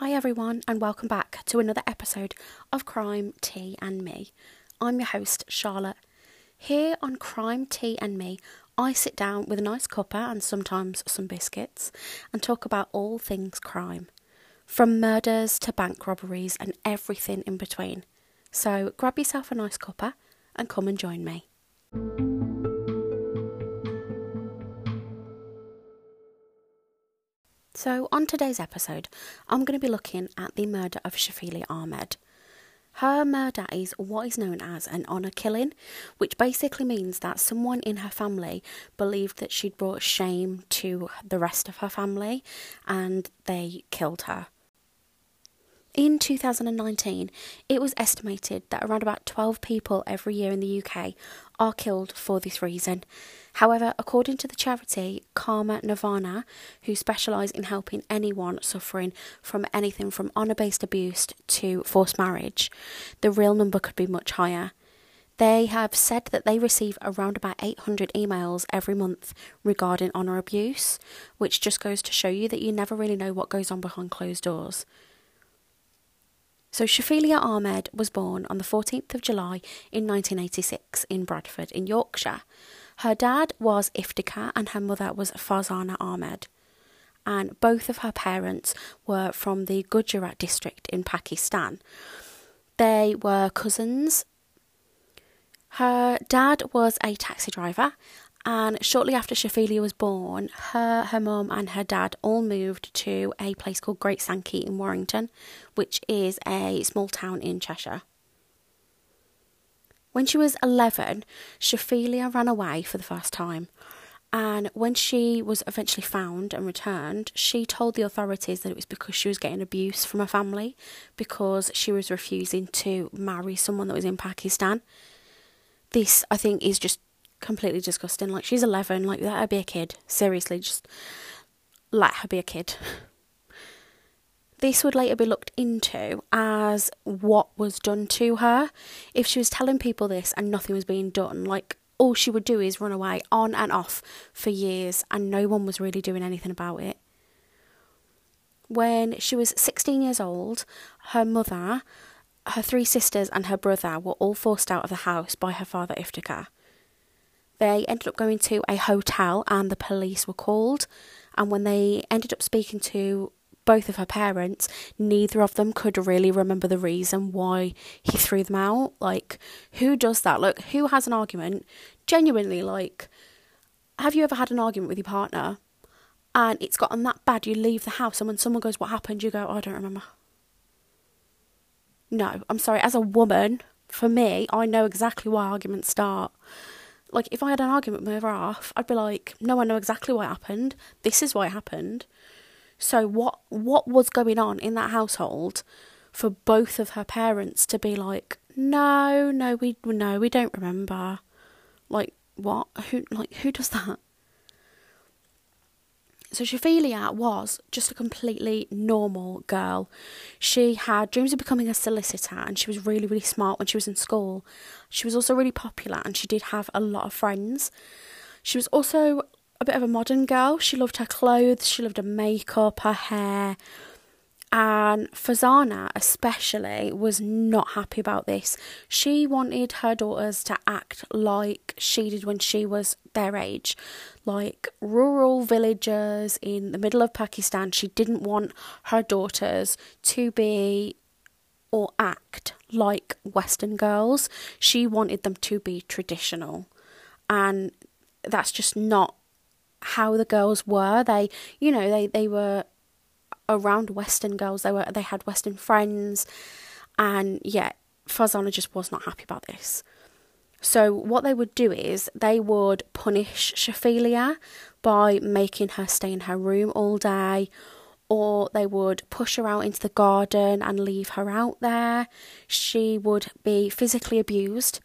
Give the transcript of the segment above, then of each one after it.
Hi, everyone, and welcome back to another episode of Crime, Tea, and Me. I'm your host, Charlotte. Here on Crime, Tea, and Me, I sit down with a nice cuppa and sometimes some biscuits and talk about all things crime, from murders to bank robberies and everything in between. So grab yourself a nice cuppa and come and join me. So, on today's episode, I'm going to be looking at the murder of Shafili Ahmed. Her murder is what is known as an honour killing, which basically means that someone in her family believed that she'd brought shame to the rest of her family and they killed her. In 2019, it was estimated that around about 12 people every year in the UK are killed for this reason. However, according to the charity Karma Nirvana, who specialise in helping anyone suffering from anything from honour based abuse to forced marriage, the real number could be much higher. They have said that they receive around about 800 emails every month regarding honour abuse, which just goes to show you that you never really know what goes on behind closed doors. So Shafila Ahmed was born on the 14th of July in 1986 in Bradford in Yorkshire. Her dad was Iftikhar and her mother was Farzana Ahmed. And both of her parents were from the Gujarat district in Pakistan. They were cousins. Her dad was a taxi driver and shortly after Shafila was born, her, her mum, and her dad all moved to a place called Great Sankey in Warrington, which is a small town in Cheshire. When she was 11, Shafila ran away for the first time. And when she was eventually found and returned, she told the authorities that it was because she was getting abuse from her family because she was refusing to marry someone that was in Pakistan. This, I think, is just completely disgusting. Like she's eleven, like let her be a kid. Seriously, just let her be a kid. This would later be looked into as what was done to her. If she was telling people this and nothing was being done, like all she would do is run away on and off for years and no one was really doing anything about it. When she was 16 years old, her mother, her three sisters, and her brother were all forced out of the house by her father Iftikhar. They ended up going to a hotel and the police were called. And when they ended up speaking to both of her parents, neither of them could really remember the reason why he threw them out. Like, who does that? Look, who has an argument? Genuinely, like, have you ever had an argument with your partner and it's gotten that bad you leave the house and when someone goes, What happened? you go, oh, I don't remember. No, I'm sorry, as a woman, for me, I know exactly why arguments start like if I had an argument with my other half, I'd be like, no, I know exactly what happened. This is why it happened. So what what was going on in that household for both of her parents to be like, no, no, we no, we don't remember. Like what? Who like who does that? So Shafila was just a completely normal girl. She had dreams of becoming a solicitor and she was really, really smart when she was in school. She was also really popular and she did have a lot of friends. She was also a bit of a modern girl. She loved her clothes, she loved her makeup, her hair. And Farzana, especially, was not happy about this. She wanted her daughters to act like she did when she was their age, like rural villagers in the middle of Pakistan. She didn't want her daughters to be or act like Western girls. She wanted them to be traditional. And that's just not how the girls were. They, you know, they, they were around Western girls. They were they had Western friends, and yeah, Farzana just was not happy about this. So what they would do is they would punish Shafila by making her stay in her room all day, or they would push her out into the garden and leave her out there. She would be physically abused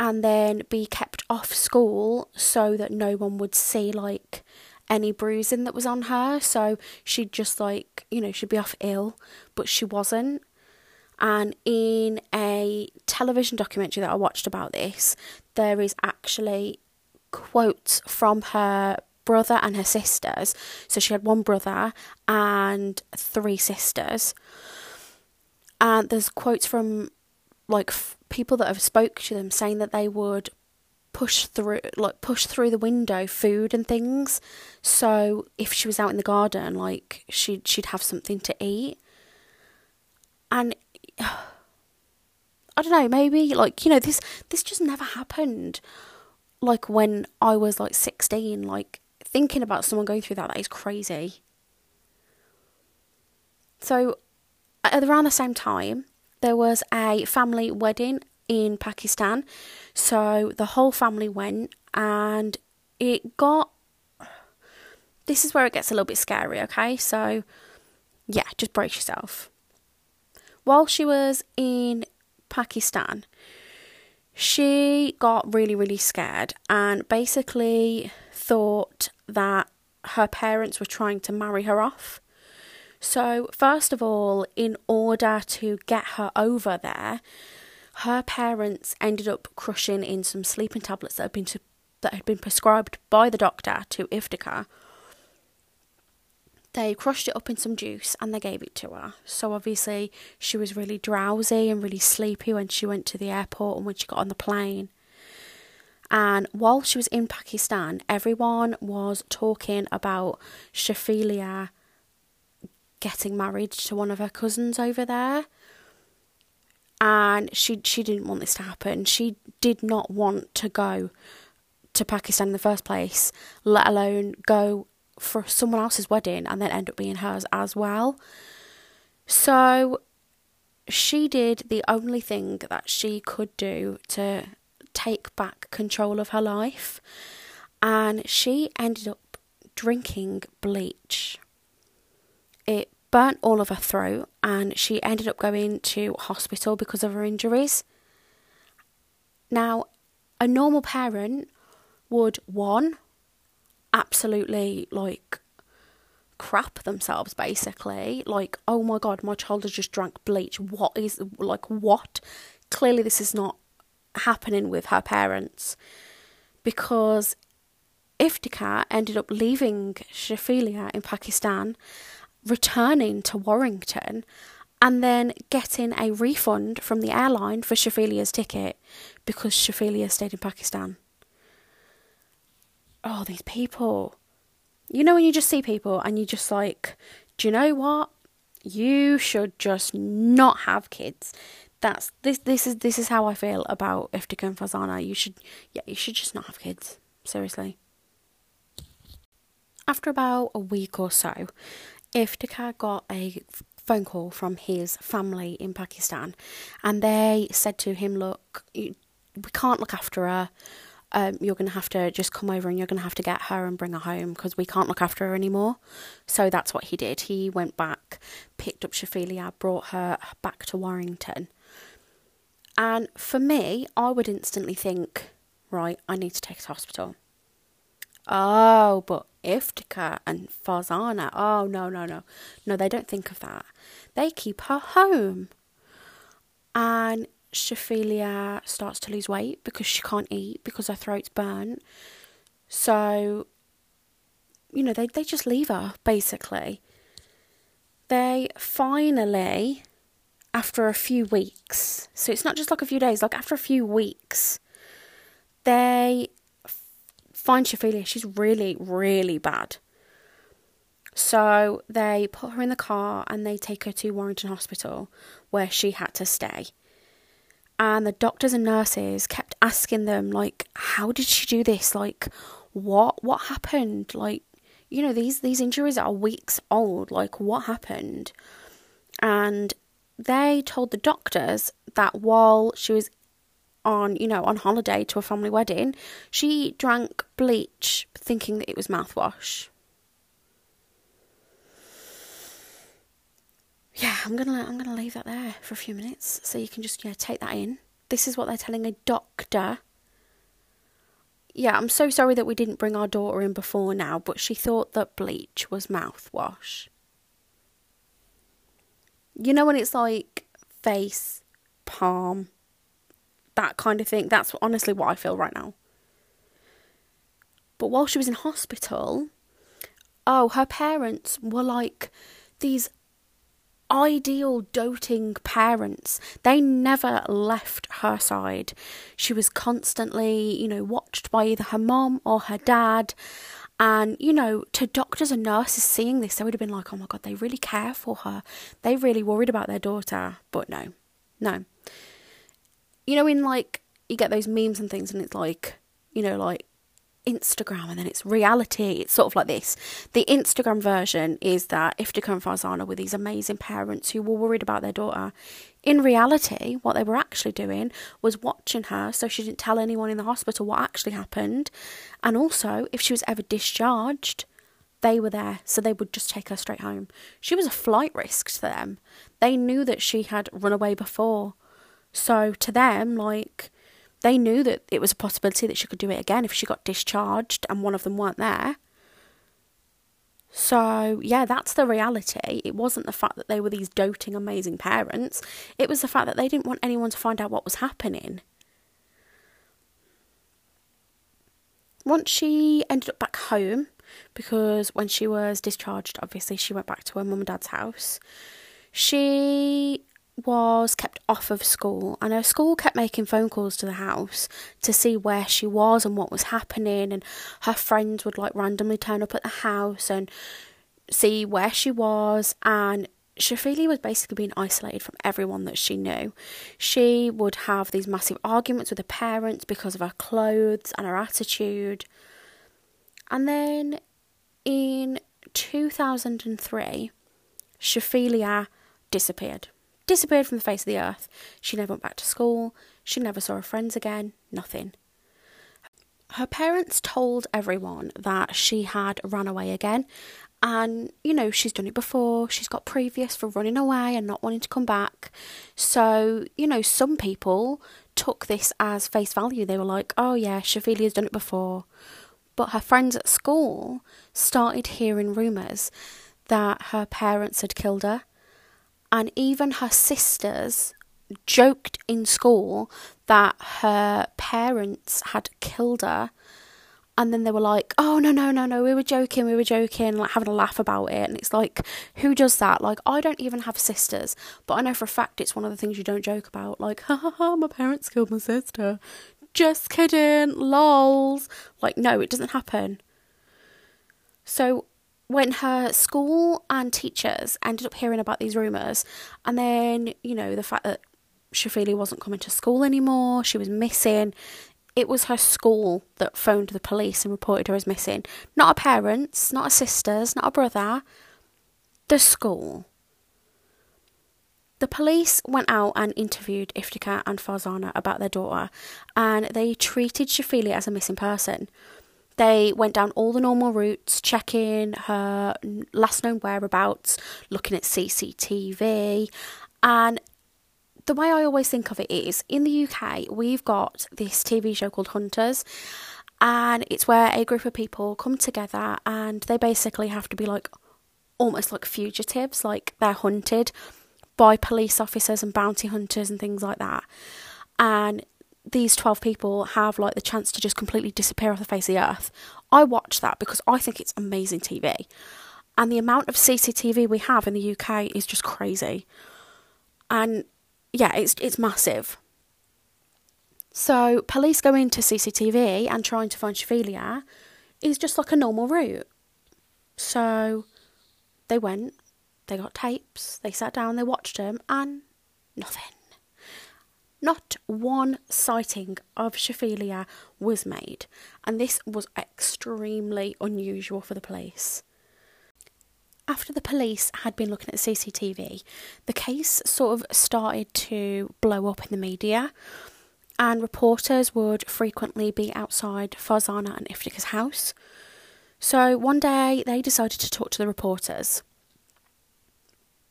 and then be kept off school so that no one would see like any bruising that was on her. So she'd just like, you know, she'd be off ill, but she wasn't. And in a television documentary that I watched about this, there is actually quotes from her brother and her sisters. So she had one brother and three sisters. And there's quotes from like people that have spoke to them saying that they would push through like push through the window food and things. So if she was out in the garden like she'd she'd have something to eat. And I don't know maybe like you know this this just never happened. Like when I was like 16 like thinking about someone going through that that is crazy. So at around the same time there was a family wedding in Pakistan. So the whole family went and it got. This is where it gets a little bit scary, okay? So, yeah, just brace yourself. While she was in Pakistan, she got really, really scared and basically thought that her parents were trying to marry her off. So, first of all, in order to get her over there, her parents ended up crushing in some sleeping tablets that had been to, that had been prescribed by the doctor to Iftikhar. They crushed it up in some juice and they gave it to her. So obviously she was really drowsy and really sleepy when she went to the airport and when she got on the plane. And while she was in Pakistan, everyone was talking about Shafila getting married to one of her cousins over there. And she she didn't want this to happen. She did not want to go to Pakistan in the first place, let alone go for someone else's wedding and then end up being hers as well. So she did the only thing that she could do to take back control of her life, and she ended up drinking bleach it burnt all of her throat and she ended up going to hospital because of her injuries. Now, a normal parent would one absolutely like crap themselves basically. Like oh my god my child has just drank bleach. What is like what? Clearly this is not happening with her parents because Iftikhar ended up leaving Shafila in Pakistan returning to Warrington and then getting a refund from the airline for Shafilea's ticket because Shafilea stayed in Pakistan. Oh, these people. You know when you just see people and you just like, do you know what? You should just not have kids. That's this this is this is how I feel about Iftikhar and Farzana. You should yeah, you should just not have kids. Seriously. After about a week or so, Iftikhar got a phone call from his family in Pakistan, and they said to him, "Look, we can't look after her. Um, you're going to have to just come over and you're going to have to get her and bring her home because we can't look after her anymore." So that's what he did. He went back, picked up Shafilea, brought her back to Warrington. And for me, I would instantly think, right, I need to take her to hospital. Oh, but Iftikhar and Farzana, oh, no, no, no. No, they don't think of that. They keep her home. And Shafilea starts to lose weight because she can't eat because her throat's burnt. So, you know, they, they just leave her, basically. They finally, after a few weeks, so it's not just like a few days, like after a few weeks, they find Shafilea. She's really, really bad. So they put her in the car and they take her to Warrington Hospital where she had to stay. And the doctors and nurses kept asking them, like, how did she do this? Like, what what happened? Like, you know, these these injuries are weeks old. Like, what happened? And they told the doctors that while she was on, you know, on holiday to a family wedding, she drank bleach thinking that it was mouthwash. Yeah, I'm gonna I'm gonna leave that there for a few minutes so you can just yeah take that in. This is what they're telling a doctor. Yeah, I'm so sorry that we didn't bring our daughter in before now, but she thought that bleach was mouthwash. You know when it's like face, palm, that kind of thing. That's honestly what I feel right now. But while she was in hospital, oh, her parents were like these ideal doting parents. They never left her side. She was constantly, you know, watched by either her mom or her dad. And, you know, to doctors and nurses seeing this, they would have been like, oh my God, they really care for her. They really worried about their daughter. But no, no. You know, in like, you get those memes and things, and it's like, you know, like Instagram and then it's reality. It's sort of like this. The Instagram version is that Iftikhar and Farzana were these amazing parents who were worried about their daughter. In reality, what they were actually doing was watching her so she didn't tell anyone in the hospital what actually happened. And also, if she was ever discharged, they were there, so they would just take her straight home. She was a flight risk to them. They knew that she had run away before. So to them, like, they knew that it was a possibility that she could do it again if she got discharged and one of them weren't there. So, yeah, that's the reality. It wasn't the fact that they were these doting, amazing parents, it was the fact that they didn't want anyone to find out what was happening. Once she ended up back home, because when she was discharged, obviously she went back to her mum and dad's house, she was kept off of school, and her school kept making phone calls to the house to see where she was and what was happening. And her friends would like randomly turn up at the house and see where she was. And Shafili was basically being isolated from everyone that she knew. She would have these massive arguments with her parents because of her clothes and her attitude. And then in 2003, Shafilea disappeared disappeared from the face of the earth. She never went back to school. She never saw her friends again. Nothing. Her parents told everyone that she had run away again. And, you know, she's done it before. She's got previous for running away and not wanting to come back. So, you know, some people took this as face value. They were like, oh, yeah, Shafilea's done it before. But her friends at school started hearing rumours that her parents had killed her and even her sisters joked in school that her parents had killed her. And then they were like oh no no no no we were joking we were joking like having a laugh about it. And it's like who does that? Like i don't even have sisters but i know for a fact it's one of the things you don't joke about. Like ha ha ha my parents killed my sister. Just kidding lols. Like no it doesn't happen. So when her school and teachers ended up hearing about these rumours, and then, you know, the fact that Shafili wasn't coming to school anymore, she was missing, it was her school that phoned the police and reported her as missing. Not her parents, not her sisters, not her brother, the school. The police went out and interviewed Iftikhar and Farzana about their daughter, and they treated Shafili as a missing person. They went down all the normal routes, checking her last known whereabouts, looking at CCTV. And the way I always think of it is in the UK, we've got this TV show called Hunters. And it's where a group of people come together and they basically have to be like almost like fugitives, like they're hunted by police officers and bounty hunters and things like that. And these 12 people have like the chance to just completely disappear off the face of the earth. I watch that because I think it's amazing TV. And the amount of CCTV we have in the UK is just crazy. And yeah, it's it's massive. So police going into CCTV and trying to find Shafilea is just like a normal route. So they went, they got tapes, they sat down, they watched them, and nothing. Not one sighting of Shafilea was made, and this was extremely unusual for the police. After the police had been looking at CCTV, the case sort of started to blow up in the media, and reporters would frequently be outside Farzana and Iftikhar's house. So one day they decided to talk to the reporters,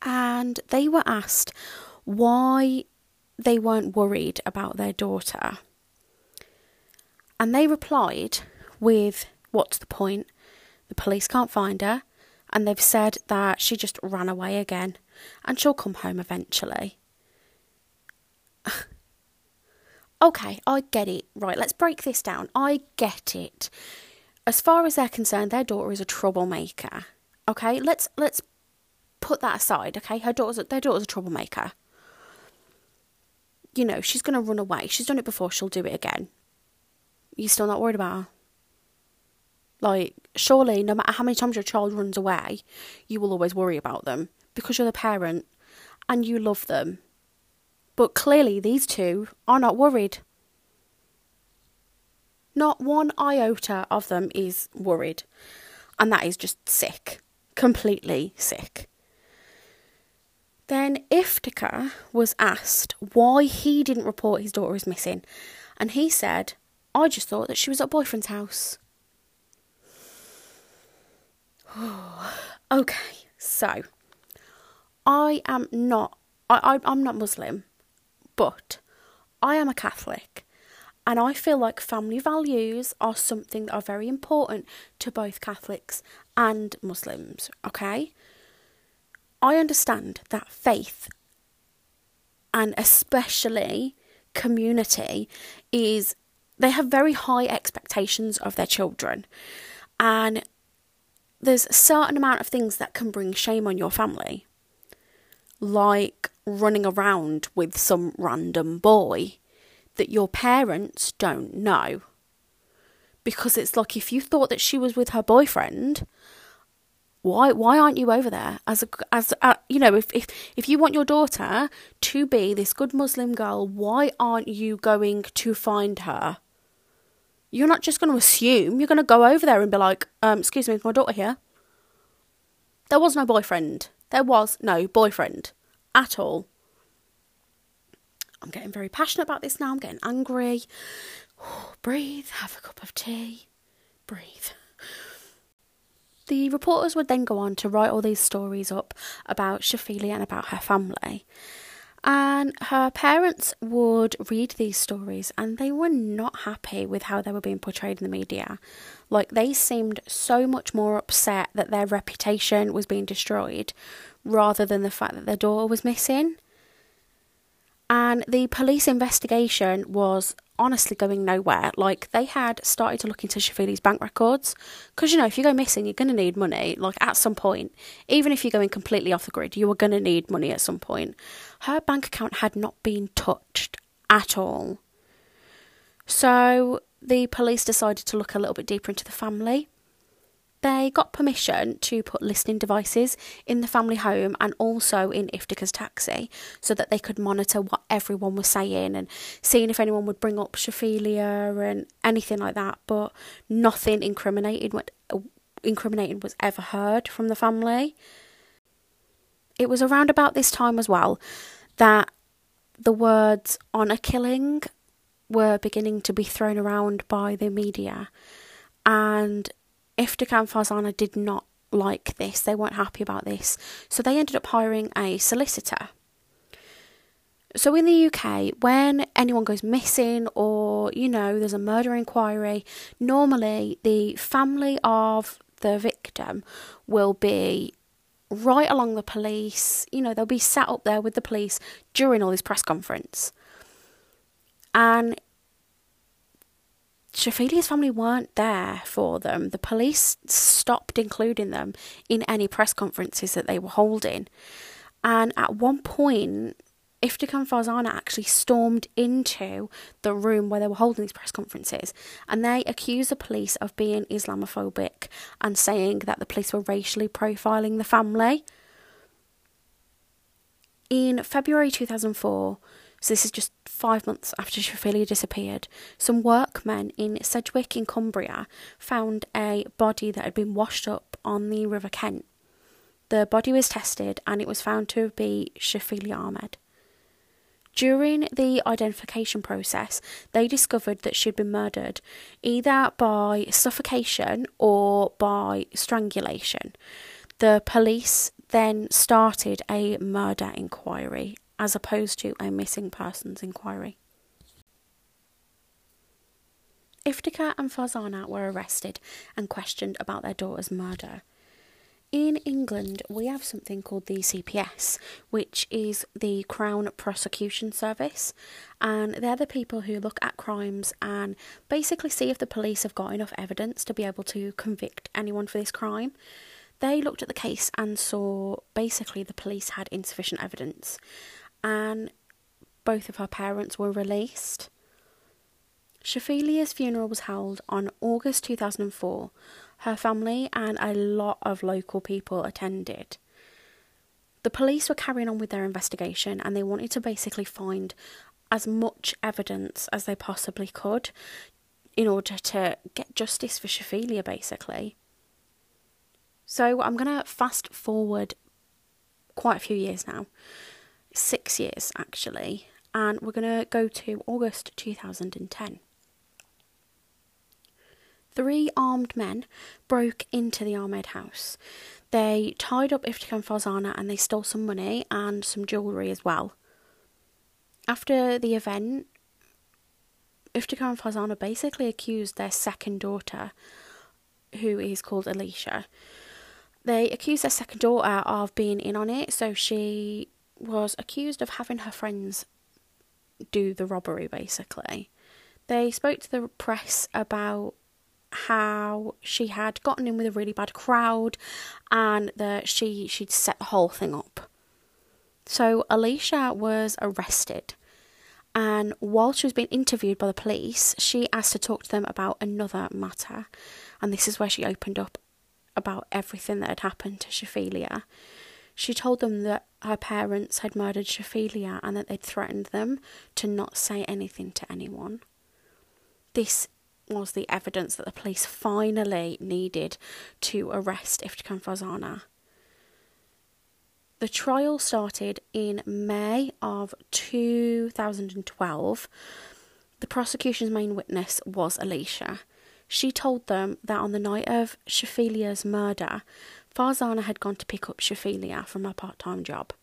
and they were asked why they weren't worried about their daughter. And they replied with, What's the point? The police can't find her, and they've said that she just ran away again, and she'll come home eventually. okay, I get it. Right, let's break this down. I get it. as far as they're concerned, their daughter is a troublemaker. Okay, let's let's put that aside. Okay, her daughter's their daughter's a troublemaker. You know, she's gonna run away. She's done it before. She'll do it again. You're still not worried about her? Like, surely, no matter how many times your child runs away, you will always worry about them because you're the parent and you love them. But clearly, these two are not worried. Not one iota of them is worried. And that is just sick. Completely sick. Then Iftikhar was asked why he didn't report his daughter as missing. And he said, I just thought that she was at a boyfriend's house. okay, so I am not I, I I'm not Muslim, but I am a Catholic and I feel like family values are something that are very important to both Catholics and Muslims, okay? I understand that faith and especially community is they have very high expectations of their children and there's a certain amount of things that can bring shame on your family like running around with some random boy that your parents don't know. Because it's like if you thought that she was with her boyfriend, why why aren't you over there as a as a, you know if, if if you want your daughter to be this good Muslim girl, why aren't you going to find her? You're not just going to assume. You're going to go over there and be like, um, "Excuse me, is my daughter here?" There was no boyfriend. There was no boyfriend at all. I'm getting very passionate about this now. I'm getting angry. breathe, have a cup of tea, breathe. The reporters would then go on to write all these stories up about Shafili and about her family. And her parents would read these stories and they were not happy with how they were being portrayed in the media. Like, they seemed so much more upset that their reputation was being destroyed rather than the fact that their daughter was missing. And the police investigation was honestly going nowhere. Like, they had started to look into Shafili's bank records. Because, you know, if you go missing, you're going to need money, like, at some point. Even if you're going completely off the grid, you are going to need money at some point. Her bank account had not been touched at all. So, the police decided to look a little bit deeper into the family they got permission to put listening devices in the family home and also in Iftikhar's taxi so that they could monitor what everyone was saying and seeing if anyone would bring up Shafilea and anything like that. But nothing incriminating, incriminating was ever heard from the family. It was around about this time as well that the words honour killing were beginning to be thrown around by the media. And Iftikhar and Farzana did not like this, they weren't happy about this, so they ended up hiring a solicitor. So, in the UK, when anyone goes missing or, you know, there's a murder inquiry, normally the family of the victim will be right along the police, you know, they'll be sat up there with the police during all this press conference. And Shafili's family weren't there for them. The police stopped including them in any press conferences that they were holding. And at one point, Iftikhar Farzana actually stormed into the room where they were holding these press conferences and they accused the police of being Islamophobic and saying that the police were racially profiling the family. In February 2004, so this is just five months after Shafili disappeared. Some workmen in Sedgwick in Cumbria found a body that had been washed up on the River Kent. The body was tested and it was found to be Shafili Ahmed. During the identification process, they discovered that she'd been murdered either by suffocation or by strangulation. The police then started a murder inquiry as opposed to a missing persons inquiry. Iftikhar and Farzana were arrested and questioned about their daughter's murder. In England, we have something called the CPS, which is the Crown Prosecution Service, and they're the people who look at crimes and basically see if the police have got enough evidence to be able to convict anyone for this crime. They looked at the case and saw basically the police had insufficient evidence, and both of her parents were released. Shafilea's funeral was held on August 2004 her family and a lot of local people attended. The police were carrying on with their investigation and they wanted to basically find as much evidence as they possibly could in order to get justice for Shafilea, basically. So I'm going to fast forward quite a few years now, six years actually, and we're going to go to August 2010 three armed men broke into the Ahmed house. They tied up Iftikhar Farzana and they stole some money and some jewellery as well. After the event, Iftikhar and Farzana basically accused their second daughter, who is called Alesha. They accused their second daughter of being in on it, so she was accused of having her friends do the robbery basically. They spoke to the press about how she had gotten in with a really bad crowd and that she she'd set the whole thing up. So Alesha was arrested and while she was being interviewed by the police, she asked to talk to them about another matter. And this is where she opened up about everything that had happened to Shafilea. She told them that her parents had murdered Shafilea and that they'd threatened them to not say anything to anyone. This was the evidence that the police finally needed to arrest Iftikhar Farzana. The trial started in May of 2012. The prosecution's main witness was Alesha. She told them that on the night of Shafilea's murder, Farzana had gone to pick up Shafilea from her part time job.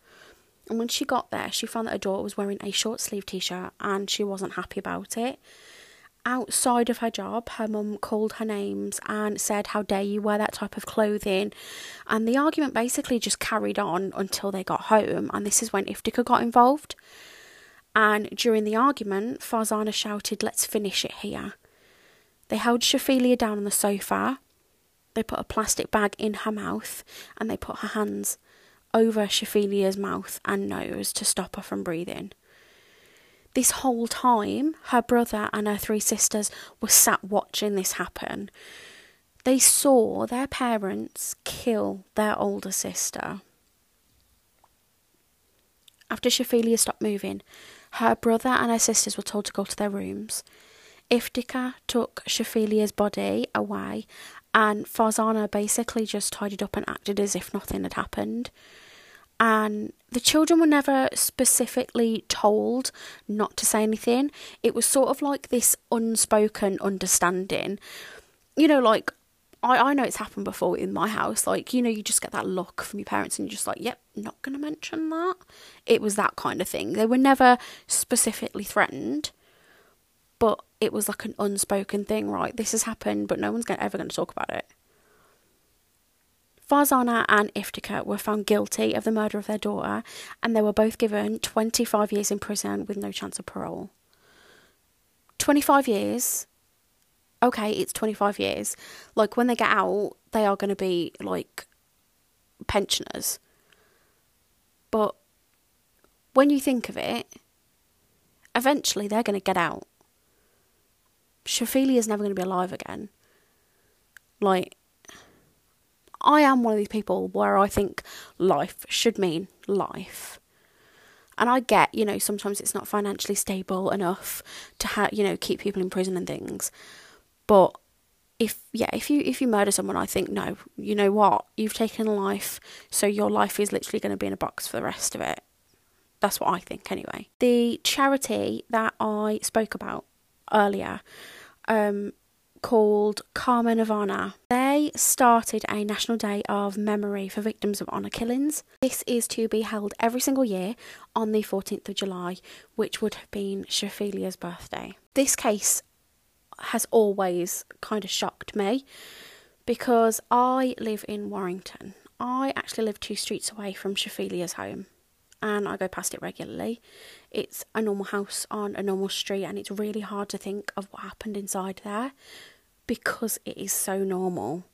And when she got there, she found that her daughter was wearing a short sleeve t shirt and she wasn't happy about it outside of her job, her mum called her names and said, How dare you wear that type of clothing? And the argument basically just carried on until they got home. And this is when Iftikhar got involved. And during the argument, Farzana shouted, Let's finish it here. They held Shafilea down on the sofa. They put a plastic bag in her mouth and they put her hands over Shafilea's mouth and nose to stop her from breathing. This whole time, her brother and her three sisters were sat watching this happen. They saw their parents kill their older sister. After Shafilea stopped moving, her brother and her sisters were told to go to their rooms. Iftikhar took Shafilea's body away, and Farzana basically just tidied up and acted as if nothing had happened and the children were never specifically told not to say anything. It was sort of like this unspoken understanding. You know, like I, I know it's happened before in my house. Like, you know, you just get that look from your parents and you're just like, yep, not going to mention that. It was that kind of thing. They were never specifically threatened, but it was like an unspoken thing, right? This has happened, but no one's ever going to talk about it. Farzana and Iftikhar were found guilty of the murder of their daughter, and they were both given 25 years in prison with no chance of parole. 25 years. Okay, it's 25 years. Like, when they get out, they are going to be, like, pensioners. But when you think of it, eventually they're going to get out. Shafilea is never going to be alive again. Like, I am one of these people where I think life should mean life. And I get, you know, sometimes it's not financially stable enough to have, you know, keep people in prison and things. But if yeah, if you if you murder someone, I think no, you know what? You've taken a life, so your life is literally going to be in a box for the rest of it. That's what I think anyway. The charity that I spoke about earlier um, called Karma Nirvana. They started a national day of memory for victims of honour killings. This is to be held every single year on the 14th of July, which would have been Shafilea's birthday. This case has always kind of shocked me because I live in Warrington. I actually live two streets away from Shafilea's home and I go past it regularly. It's a normal house on a normal street, and it's really hard to think of what happened inside there because it is so normal.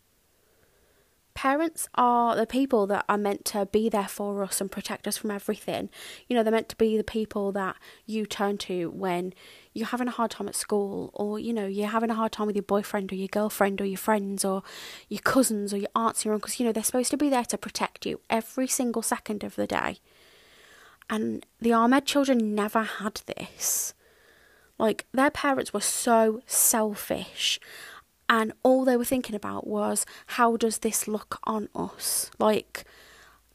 Parents are the people that are meant to be there for us and protect us from everything. You know, they're meant to be the people that you turn to when you're having a hard time at school, or you know, you're having a hard time with your boyfriend or your girlfriend or your friends or your cousins or your aunts or your uncles. You know, they're supposed to be there to protect you every single second of the day. And the Ahmed children never had this. Like, their parents were so selfish, and all they were thinking about was, how does this look on us? Like,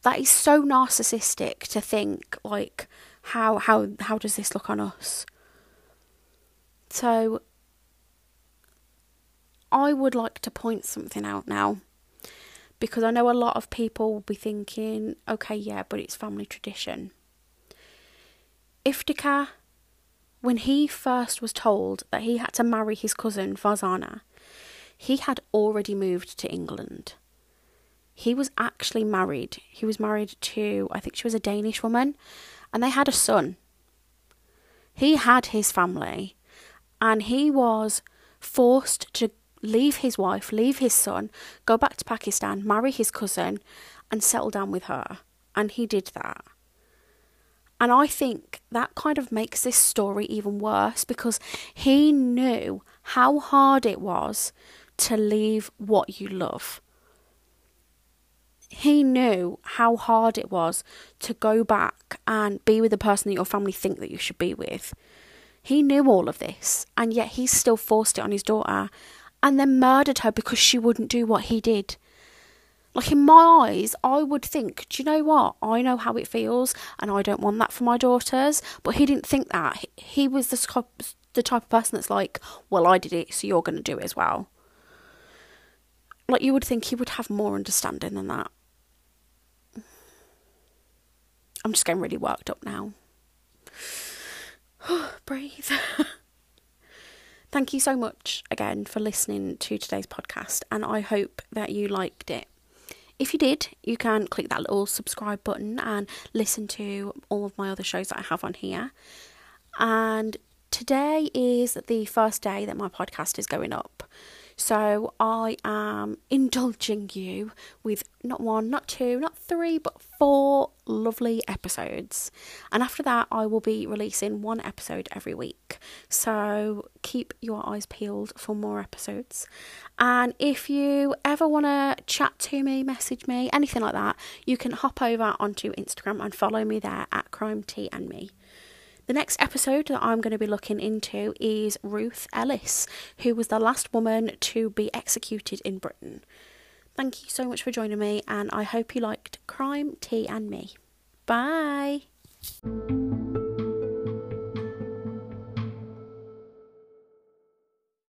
that is so narcissistic to think, like, how, how, how does this look on us? So, I would like to point something out now because I know a lot of people will be thinking, okay, yeah, but it's family tradition. Iftikhar, when he first was told that he had to marry his cousin Farzana, he had already moved to England. He was actually married. He was married to, I think she was a Danish woman, and they had a son. He had his family, and he was forced to leave his wife, leave his son, go back to Pakistan, marry his cousin, and settle down with her. And he did that. And I think that kind of makes this story even worse because he knew how hard it was to leave what you love. He knew how hard it was to go back and be with the person that your family think that you should be with. He knew all of this, and yet he still forced it on his daughter and then murdered her because she wouldn't do what he did. Like in my eyes, I would think, do you know what? I know how it feels, and I don't want that for my daughters. But he didn't think that. He, was the the type of person that's like, well, I did it, so you're going to do it as well. Like you would think he would have more understanding than that. I'm just getting really worked up now. Breathe. Thank you so much again for listening to today's podcast, and I hope that you liked it. If you did, you can click that little subscribe button and listen to all of my other shows that I have on here. And today is the first day that my podcast is going up. So I am indulging you with not one, not two, not three, but four lovely episodes. And after that, I will be releasing one episode every week. So keep your eyes peeled for more episodes. And if you ever want to chat to me, message me, anything like that, you can hop over onto Instagram and follow me there at Crime Tea and Me. The next episode that I'm going to be looking into is Ruth Ellis, who was the last woman to be executed in Britain. Thank you so much for joining me, and I hope you liked Crime, Tea, and Me. Bye.